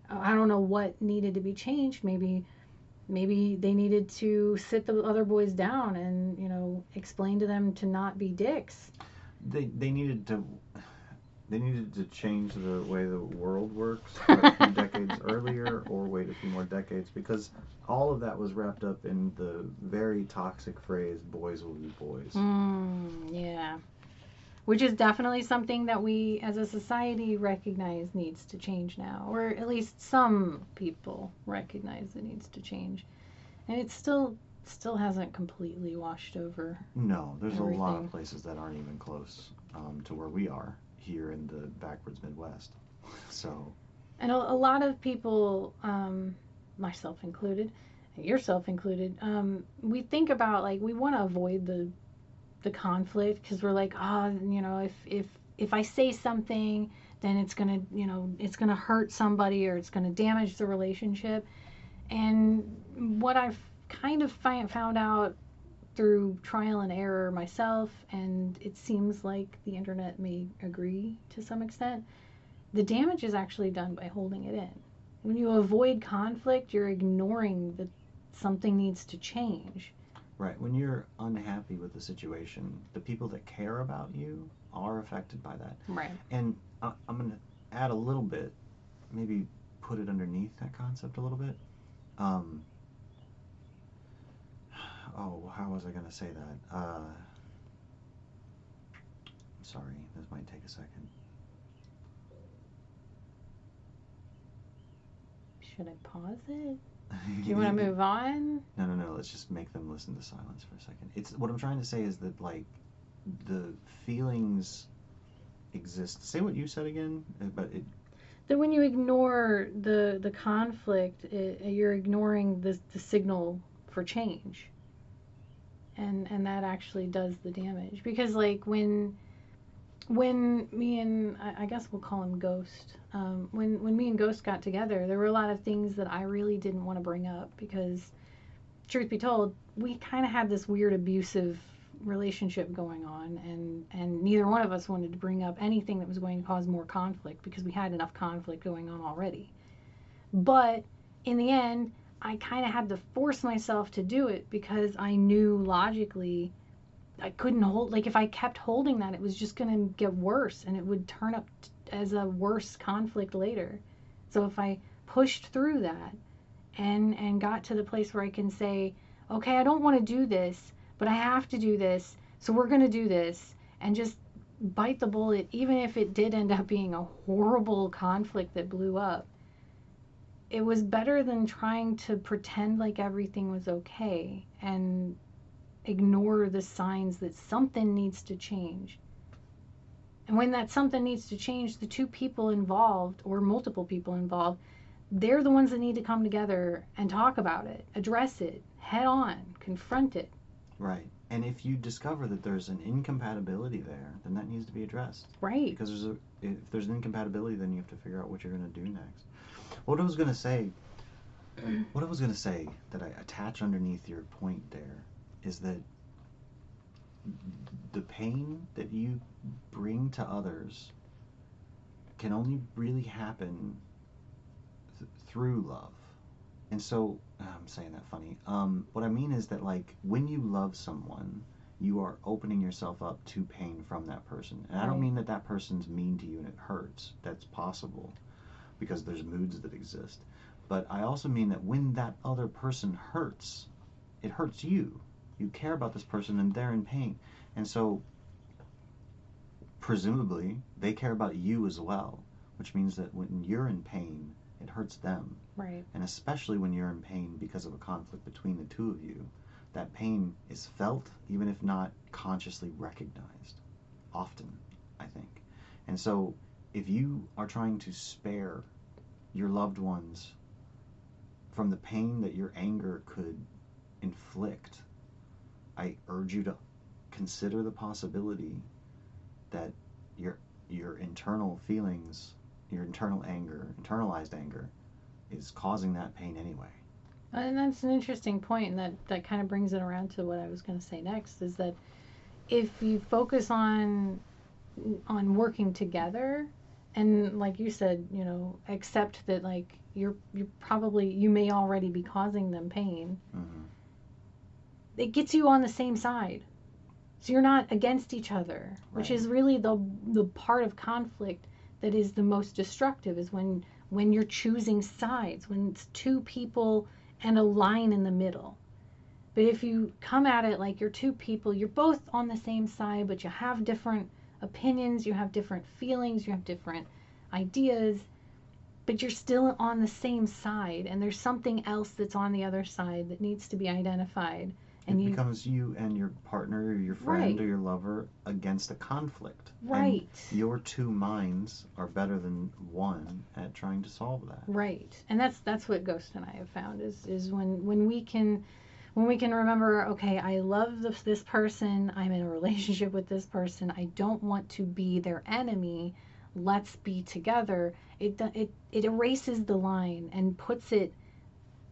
A: Uh, i don't know what needed to be changed. Maybe maybe they needed to sit the other boys down and you know explain to them to not be dicks.
B: They they needed to they needed to change the way the world works a few decades earlier or wait a few more decades because all of that was wrapped up in the very toxic phrase boys will be boys.
A: Mm, yeah. Which is definitely something that we as a society recognize needs to change now, or at least some people recognize it needs to change. And it still still hasn't completely washed over.
B: No, there's a lot of places that aren't even close um, to where we are here in the backwards Midwest. So
A: And a, a lot of people, um, myself included, yourself included, um, we think about like we want to avoid the the conflict because we're like, oh, you know, if if if I say something, then it's gonna, you know, it's gonna hurt somebody or it's gonna damage the relationship. And what I've kind of find, found out through trial and error myself, and it seems like the internet may agree to some extent, the damage is actually done by holding it in. When you avoid conflict, you're ignoring that something needs to change.
B: right when you're unhappy with the situation, the people that care about you are affected by that.
A: Right.
B: And I, I'm going to add a little bit, maybe put it underneath that concept a little bit. Um, oh, how was I going to say that? Uh, sorry, this might take a second.
A: Should I pause it? Do you want to move on?
B: No, no, no. Let's just make them listen to silence for a second. It's what I'm trying to say is that like the feelings exist. Say what you said again, uh, but it
A: That when you ignore the the conflict, it, you're ignoring the the signal for change. And and that actually does the damage because like when when me and I guess we'll call him Ghost. Um, when when me and Ghost got together, there were a lot of things that I really didn't want to bring up because, truth be told, we kind of had this weird abusive relationship going on, and and neither one of us wanted to bring up anything that was going to cause more conflict because we had enough conflict going on already. But in the end, I kind of had to force myself to do it because I knew logically I couldn't hold like if I kept holding that it was just going to get worse and it would turn up t- as a worse conflict later. So if I pushed through that and and got to the place where I can say, "Okay, I don't want to do this, but I have to do this. So we're going to do this." And just bite the bullet even if it did end up being a horrible conflict that blew up. It was better than trying to pretend like everything was okay and ignore the signs that something needs to change. And when that something needs to change, the two people involved, or multiple people involved, they're the ones that need to come together and talk about it, address it, head on, confront it.
B: right. And if you discover that there's an incompatibility there, then that needs to be addressed.
A: Right.
B: Because there's a if there's an incompatibility, then you have to figure out what you're going to do next. What I was gonna say, what I was gonna say that I attach underneath your point there is that the pain that you bring to others can only really happen th- through love. And so, I'm saying that funny. Um, what I mean is that, like, when you love someone, you are opening yourself up to pain from that person. And I don't mean that that person's mean to you and it hurts. That's possible because there's moods that exist. But I also mean that when that other person hurts, it hurts you. You care about this person and they're in pain. And so, presumably, they care about you as well, which means that when you're in pain, it hurts them.
A: Right.
B: And especially when you're in pain because of a conflict between the two of you, that pain is felt, even if not consciously recognized. Often, I think. And so, if you are trying to spare your loved ones from the pain that your anger could inflict, I urge you to consider the possibility that your your internal feelings, your internal anger, internalized anger, is causing that pain anyway.
A: Uh, and that's an interesting point, and that, that kind of brings it around to what I was going to say next is that if you focus on on working together, and like you said, you know, accept that like you're you probably you may already be causing them pain.
B: hmm
A: It gets you on the same side, so you're not against each other, which is really the the part of conflict that is the most destructive is when when you're choosing sides, when it's two people and a line in the middle. But if you come at it like you're two people, you're both on the same side, but you have different opinions, you have different feelings, you have different ideas, but you're still on the same side, and there's something else that's on the other side that needs to be identified. And
B: it
A: you,
B: becomes you and your partner or your friend
A: Right.
B: or your lover against a conflict. And
A: right,
B: your two minds are better than one at trying to solve that.
A: right, and that's that's what Ghost and I have found is is when when we can when we can remember, okay, I love this, this person, I'm in a relationship with this person, I don't want to be their enemy, let's be together. It, it, it erases the line and puts it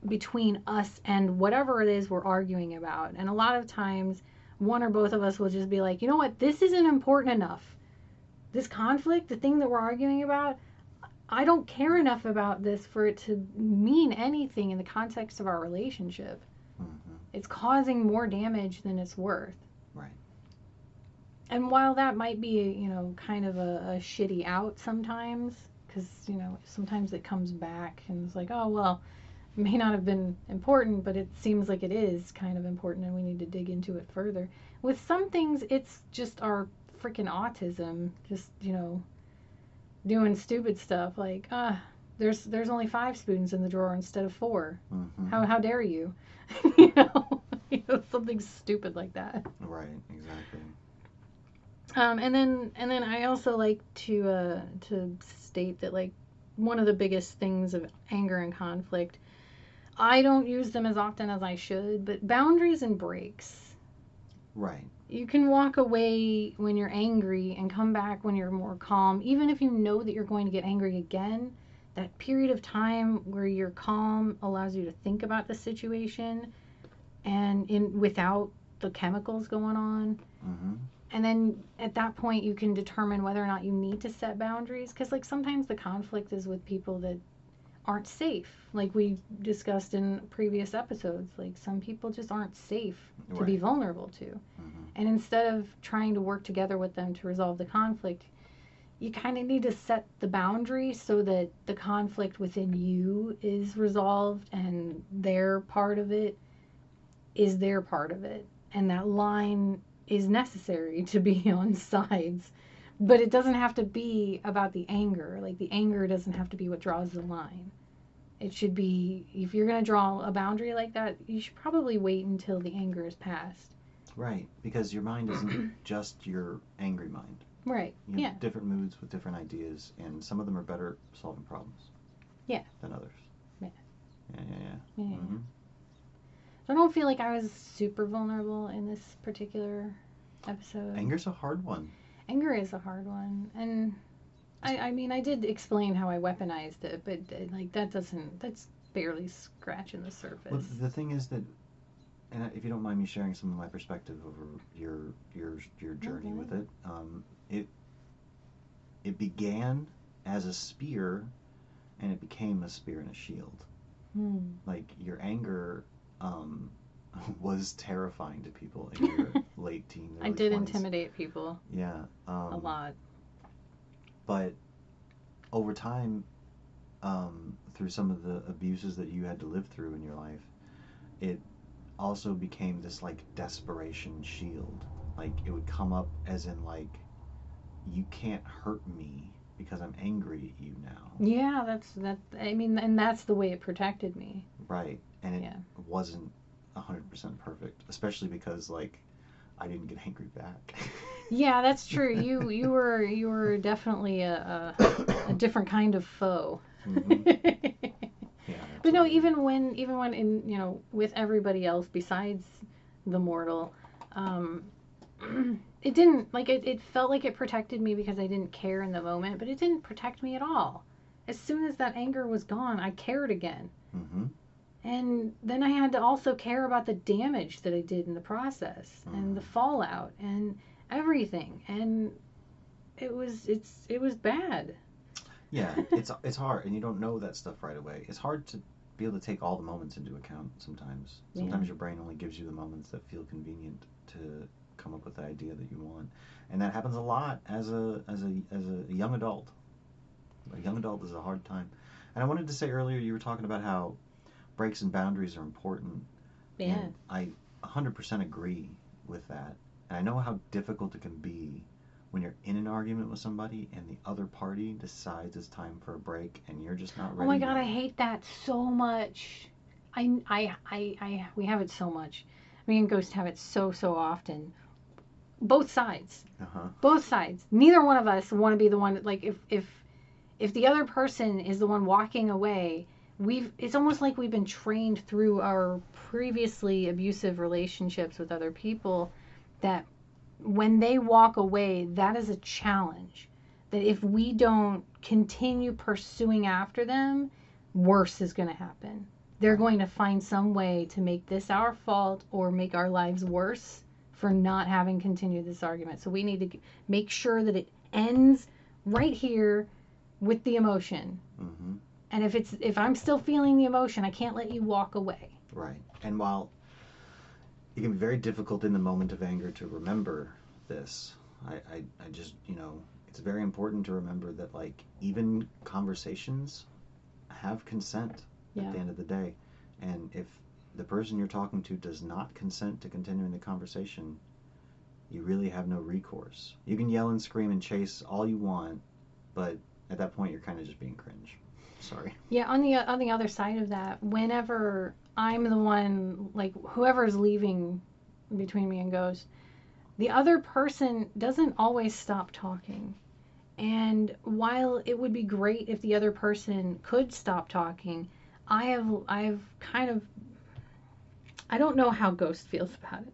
A: between us and whatever it is we're arguing about. And a lot of times, one or both of us will just be like, you know what, this isn't important enough. This conflict, the thing that we're arguing about, I don't care enough about this for it to mean anything in the context of our relationship it's causing more damage than it's worth.
B: Right.
A: And while that might be, you know, kind of a, a shitty out sometimes, because, you know, sometimes it comes back and it's like, oh, well, it may not have been important, but it seems like it is kind of important and we need to dig into it further. With some things, it's just our freaking autism, just, you know, doing stupid stuff like, ah, there's there's only five spoons in the drawer instead of four.
B: hmm
A: How how dare you? you know, you know, something stupid like that.
B: Right. Exactly.
A: Um, and then and then I also like to uh, to state that like one of the biggest things of anger and conflict, I don't use them as often as I should, but boundaries and breaks.
B: Right.
A: You can walk away when you're angry and come back when you're more calm, even if you know that you're going to get angry again. That period of time where you're calm allows you to think about the situation and in without the chemicals going on.
B: Hmm
A: and then at that point you can determine whether or not you need to set boundaries because like sometimes the conflict is with people that aren't safe like we discussed in previous episodes like some people just aren't safe to be vulnerable to.
B: Hmm
A: and instead of trying to work together with them to resolve the conflict you kind of need to set the boundary so that the conflict within you is resolved and their part of it is their part of it and that line is necessary to be on sides but it doesn't have to be about the anger like the anger doesn't have to be what draws the line it should be if you're going to draw a boundary like that you should probably wait until the anger is past
B: Right. Because your mind isn't just your angry mind.
A: Right
B: You have
A: yeah
B: different moods with different ideas, and some of them are better solving problems.
A: Yeah.
B: Than others.
A: Yeah.
B: Yeah. Yeah. Yeah.
A: Yeah.
B: hmm
A: So I don't feel like I was super vulnerable in this particular episode.
B: Anger's a hard one.
A: Anger is a hard one, and I, I mean, I did explain how I weaponized it, but uh, like that doesn't. That's barely scratching the surface.
B: Well, the thing is that, and if you don't mind me sharing some of my perspective over your your your journey
A: Mhm.
B: with it, um, it it began as a spear, and it became a spear and a shield.
A: Hmm.
B: Like your anger um, was terrifying to people in your late teens.
A: I did intimidate people
B: Yeah, um,
A: a lot.
B: but over time, um, through some of the abuses that you had to live through in your life, it also became this like desperation shield. Like it would come up as in like, you can't hurt me because I'm angry at you now,
A: Yeah, that's that. I mean, and that's the way it protected me.
B: right? And it
A: Yeah.
B: wasn't hundred percent perfect, especially because like I didn't get angry back.
A: Yeah, that's true. You you were you were definitely a a, a different kind of foe.
B: Mhm. Yeah,
A: But no, even when even when in you know with everybody else besides the mortal, um, it didn't like it. It felt like it protected me because I didn't care in the moment, but it didn't protect me at all. As soon as that anger was gone, I cared again,
B: Mhm.
A: and then I had to also care about the damage that I did in the process and the
B: Mhm.
A: fallout and everything, and it was it's it was bad.
B: Yeah, it's it's hard, and you don't know that stuff right away. It's hard to be able to take all the moments into account. Sometimes, sometimes
A: Yeah.
B: your brain only gives you the moments that feel convenient to come up with the idea that you want, and that happens a lot as a as a as a young adult. A young adult is a hard time, and I wanted to say earlier you were talking about how breaks and boundaries are important.
A: Yeah.
B: And I 100% agree with that. And I know how difficult it can be when you're in an argument with somebody and the other party decides it's time for a break and you're just not oh ready.
A: Oh my god,
B: yet.
A: I hate that so much. I, I, I, I, we have it so much. Me and Ghost have it so, so often. Both sides.
B: Uh-huh.
A: Both sides. Neither one of us want to be the one, like, if, if, if the other person is the one walking away, we've, it's almost like we've been trained through our previously abusive relationships with other people that when they walk away, that is a challenge. That if we don't continue pursuing after them, worse is going to happen. They're going to find some way to make this our fault or make our lives worse for not having continued this argument. So we need to make sure that it ends right here with the emotion.
B: Mm-hmm.
A: And if it's if I'm still feeling the emotion, I can't let you walk away.
B: Right. And while it can be very difficult in the moment of anger to remember this, I, I, I just, you know, it's very important to remember that, like, even conversations have consent
A: Yeah.
B: at the end of the day. And if the person you're talking to does not consent to continuing the conversation, you really have no recourse. You can yell and scream and chase all you want, but at that point, you're kind of just being cringe. Sorry.
A: Yeah, on the on the other side of that, whenever I'm the one like whoever's leaving between me and Ghost, the other person doesn't always stop talking. And while it would be great if the other person could stop talking, I have I've kind of I don't know how Ghost feels about it.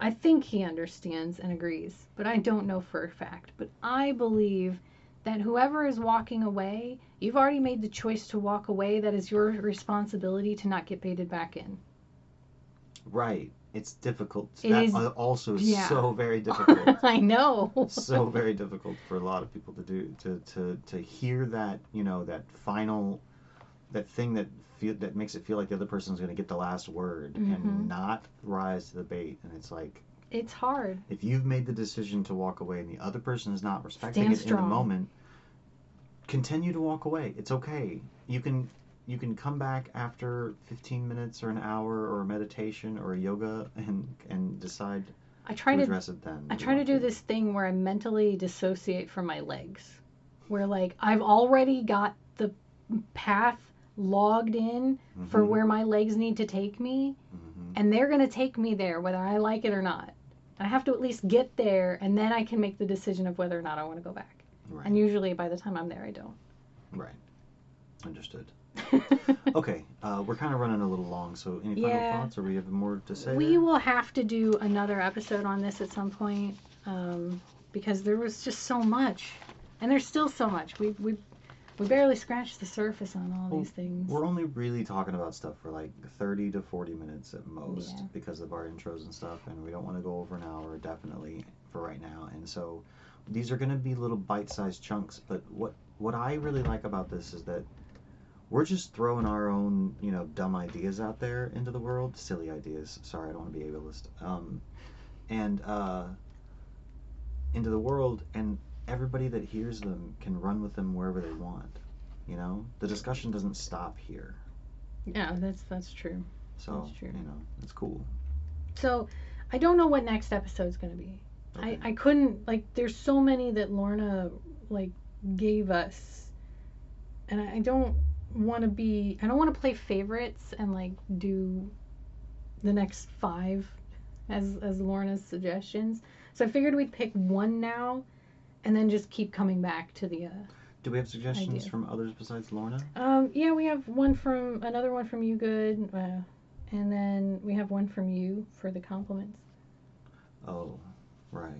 A: I think he understands and agrees, but I don't know for a fact. But I believe that whoever is walking away, you've already made the choice to walk away. That is your responsibility to not get baited back in.
B: Right. It's difficult.
A: It
B: that
A: is-
B: also is
A: yeah.
B: so very difficult.
A: I know.
B: so very difficult for a lot of people to do to to to hear that you know that final that thing that feel that makes it feel like the other person's going to get the last word
A: Mhm.
B: and not rise to the bait and it's like
A: It's hard.
B: if you've made the decision to walk away and the other person is not respecting
A: Stand
B: it in the moment continue to walk away it's okay you can you can come back after 15 minutes or an hour or a meditation or a yoga and and decide
A: I try
B: to
A: to
B: address it then
A: I try to do this thing where I mentally dissociate from my legs. Where like I've already got the path logged in for
B: Mhm.
A: where my legs need to take me
B: Mhm.
A: and they're going to take me there whether I like it or not. I have to at least get there and then I can make the decision of whether or not I want to go back.
B: right
A: And usually by the time I'm there I don't.
B: Right. Understood. Okay, uh, we're kind of running a little long, so any final
A: Yeah.
B: thoughts, or we have more to say?
A: We
B: there?
A: will have to do another episode on this at some point um, because there was just so much. And there's still so much. We we we barely scratched the surface on all
B: Well,
A: these things.
B: We're only really talking about stuff for like 30 to 40 minutes at most
A: Yeah.
B: because of our intros and stuff, and we don't want to go over an hour definitely for right now. And so these are going to be little bite-sized chunks. But what what I really like about this is that we're just throwing our own you know dumb ideas out there into the world, silly ideas. Sorry, I don't want to be ableist. Um, and uh, into the world, and everybody that hears them can run with them wherever they want. You know, the discussion doesn't stop here.
A: yeah, that's that's true.
B: So
A: That's true.
B: you know, it's cool.
A: So I don't know what next episode's gonna be.
B: Okay.
A: I, I couldn't like there's so many that Lorna like gave us and I, I don't want to be I don't want to play favorites and like do the next five as as Lorna's suggestions. So I figured we'd pick one now and then just keep coming back to the uh
B: Do we have suggestions from others besides Lorna?
A: um yeah we have one from another one from you good uh, and then we have one from you for the compliments.
B: Oh, right.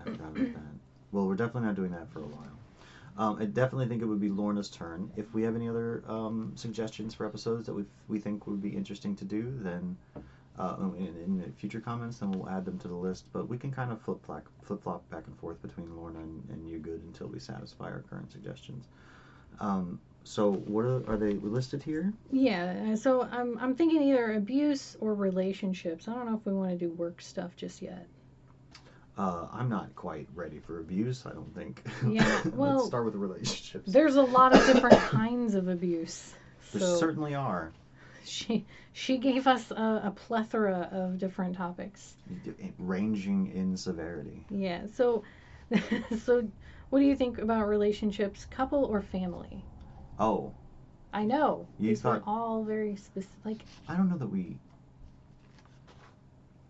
B: I forgot about that. Well, we're definitely not doing that for a while. Um, I definitely think it would be Lorna's turn. If we have any other um, suggestions for episodes that we we think would be interesting to do, then uh, in, in future comments, then we'll add them to the list. But we can kind of flip flop flip flop back and forth between Lorna and, and you good until we satisfy our current suggestions. Um, so what are, are they listed here?
A: Yeah, uh, so I'm I'm thinking either abuse or relationships. I don't know if we want to do work stuff just yet.
B: Uh, I'm not quite ready for abuse. I don't think.
A: Yeah, well,
B: let's start with the relationships.
A: There's a lot of different kinds of abuse.
B: There
A: So
B: certainly are.
A: she she gave us a, a plethora of different topics.
B: ranging in severity.
A: Yeah. So so what do you think about relationships, couple or family?
B: Oh,
A: I know
B: You
A: these
B: thought-
A: all very specific. Like
B: I don't know that we.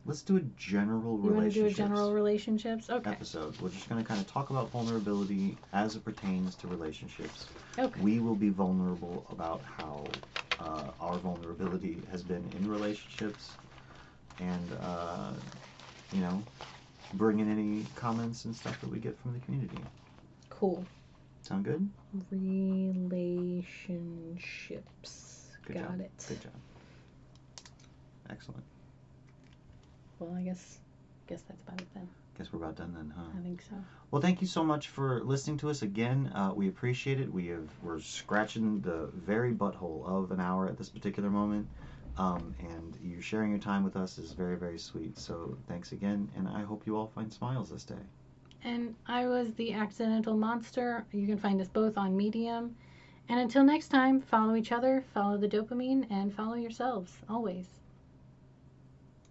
B: Let's do a general
A: you want to do a general relationships? Okay.
B: episode. We're just going to kind of talk about vulnerability as it pertains to relationships.
A: Okay.
B: We will be vulnerable about how uh, our vulnerability has been in relationships, and uh, you know, bring in any comments and stuff that we get from the community.
A: Cool.
B: Sound good?
A: Relationships.
B: Good
A: Got
B: job.
A: it.
B: Good job. Excellent.
A: Well, I guess guess that's about it then.
B: Guess we're about done then, huh?
A: I think so.
B: Well, thank you so much for listening to us again. Uh, we appreciate it. We have we're scratching the very butthole of an hour at this particular moment, um, and you sharing your time with us is very very sweet. So thanks again, and I hope you all find smiles this day.
A: And I was the accidental monster. You can find us both on Medium. And until next time, follow each other, follow the dopamine, and follow yourselves always.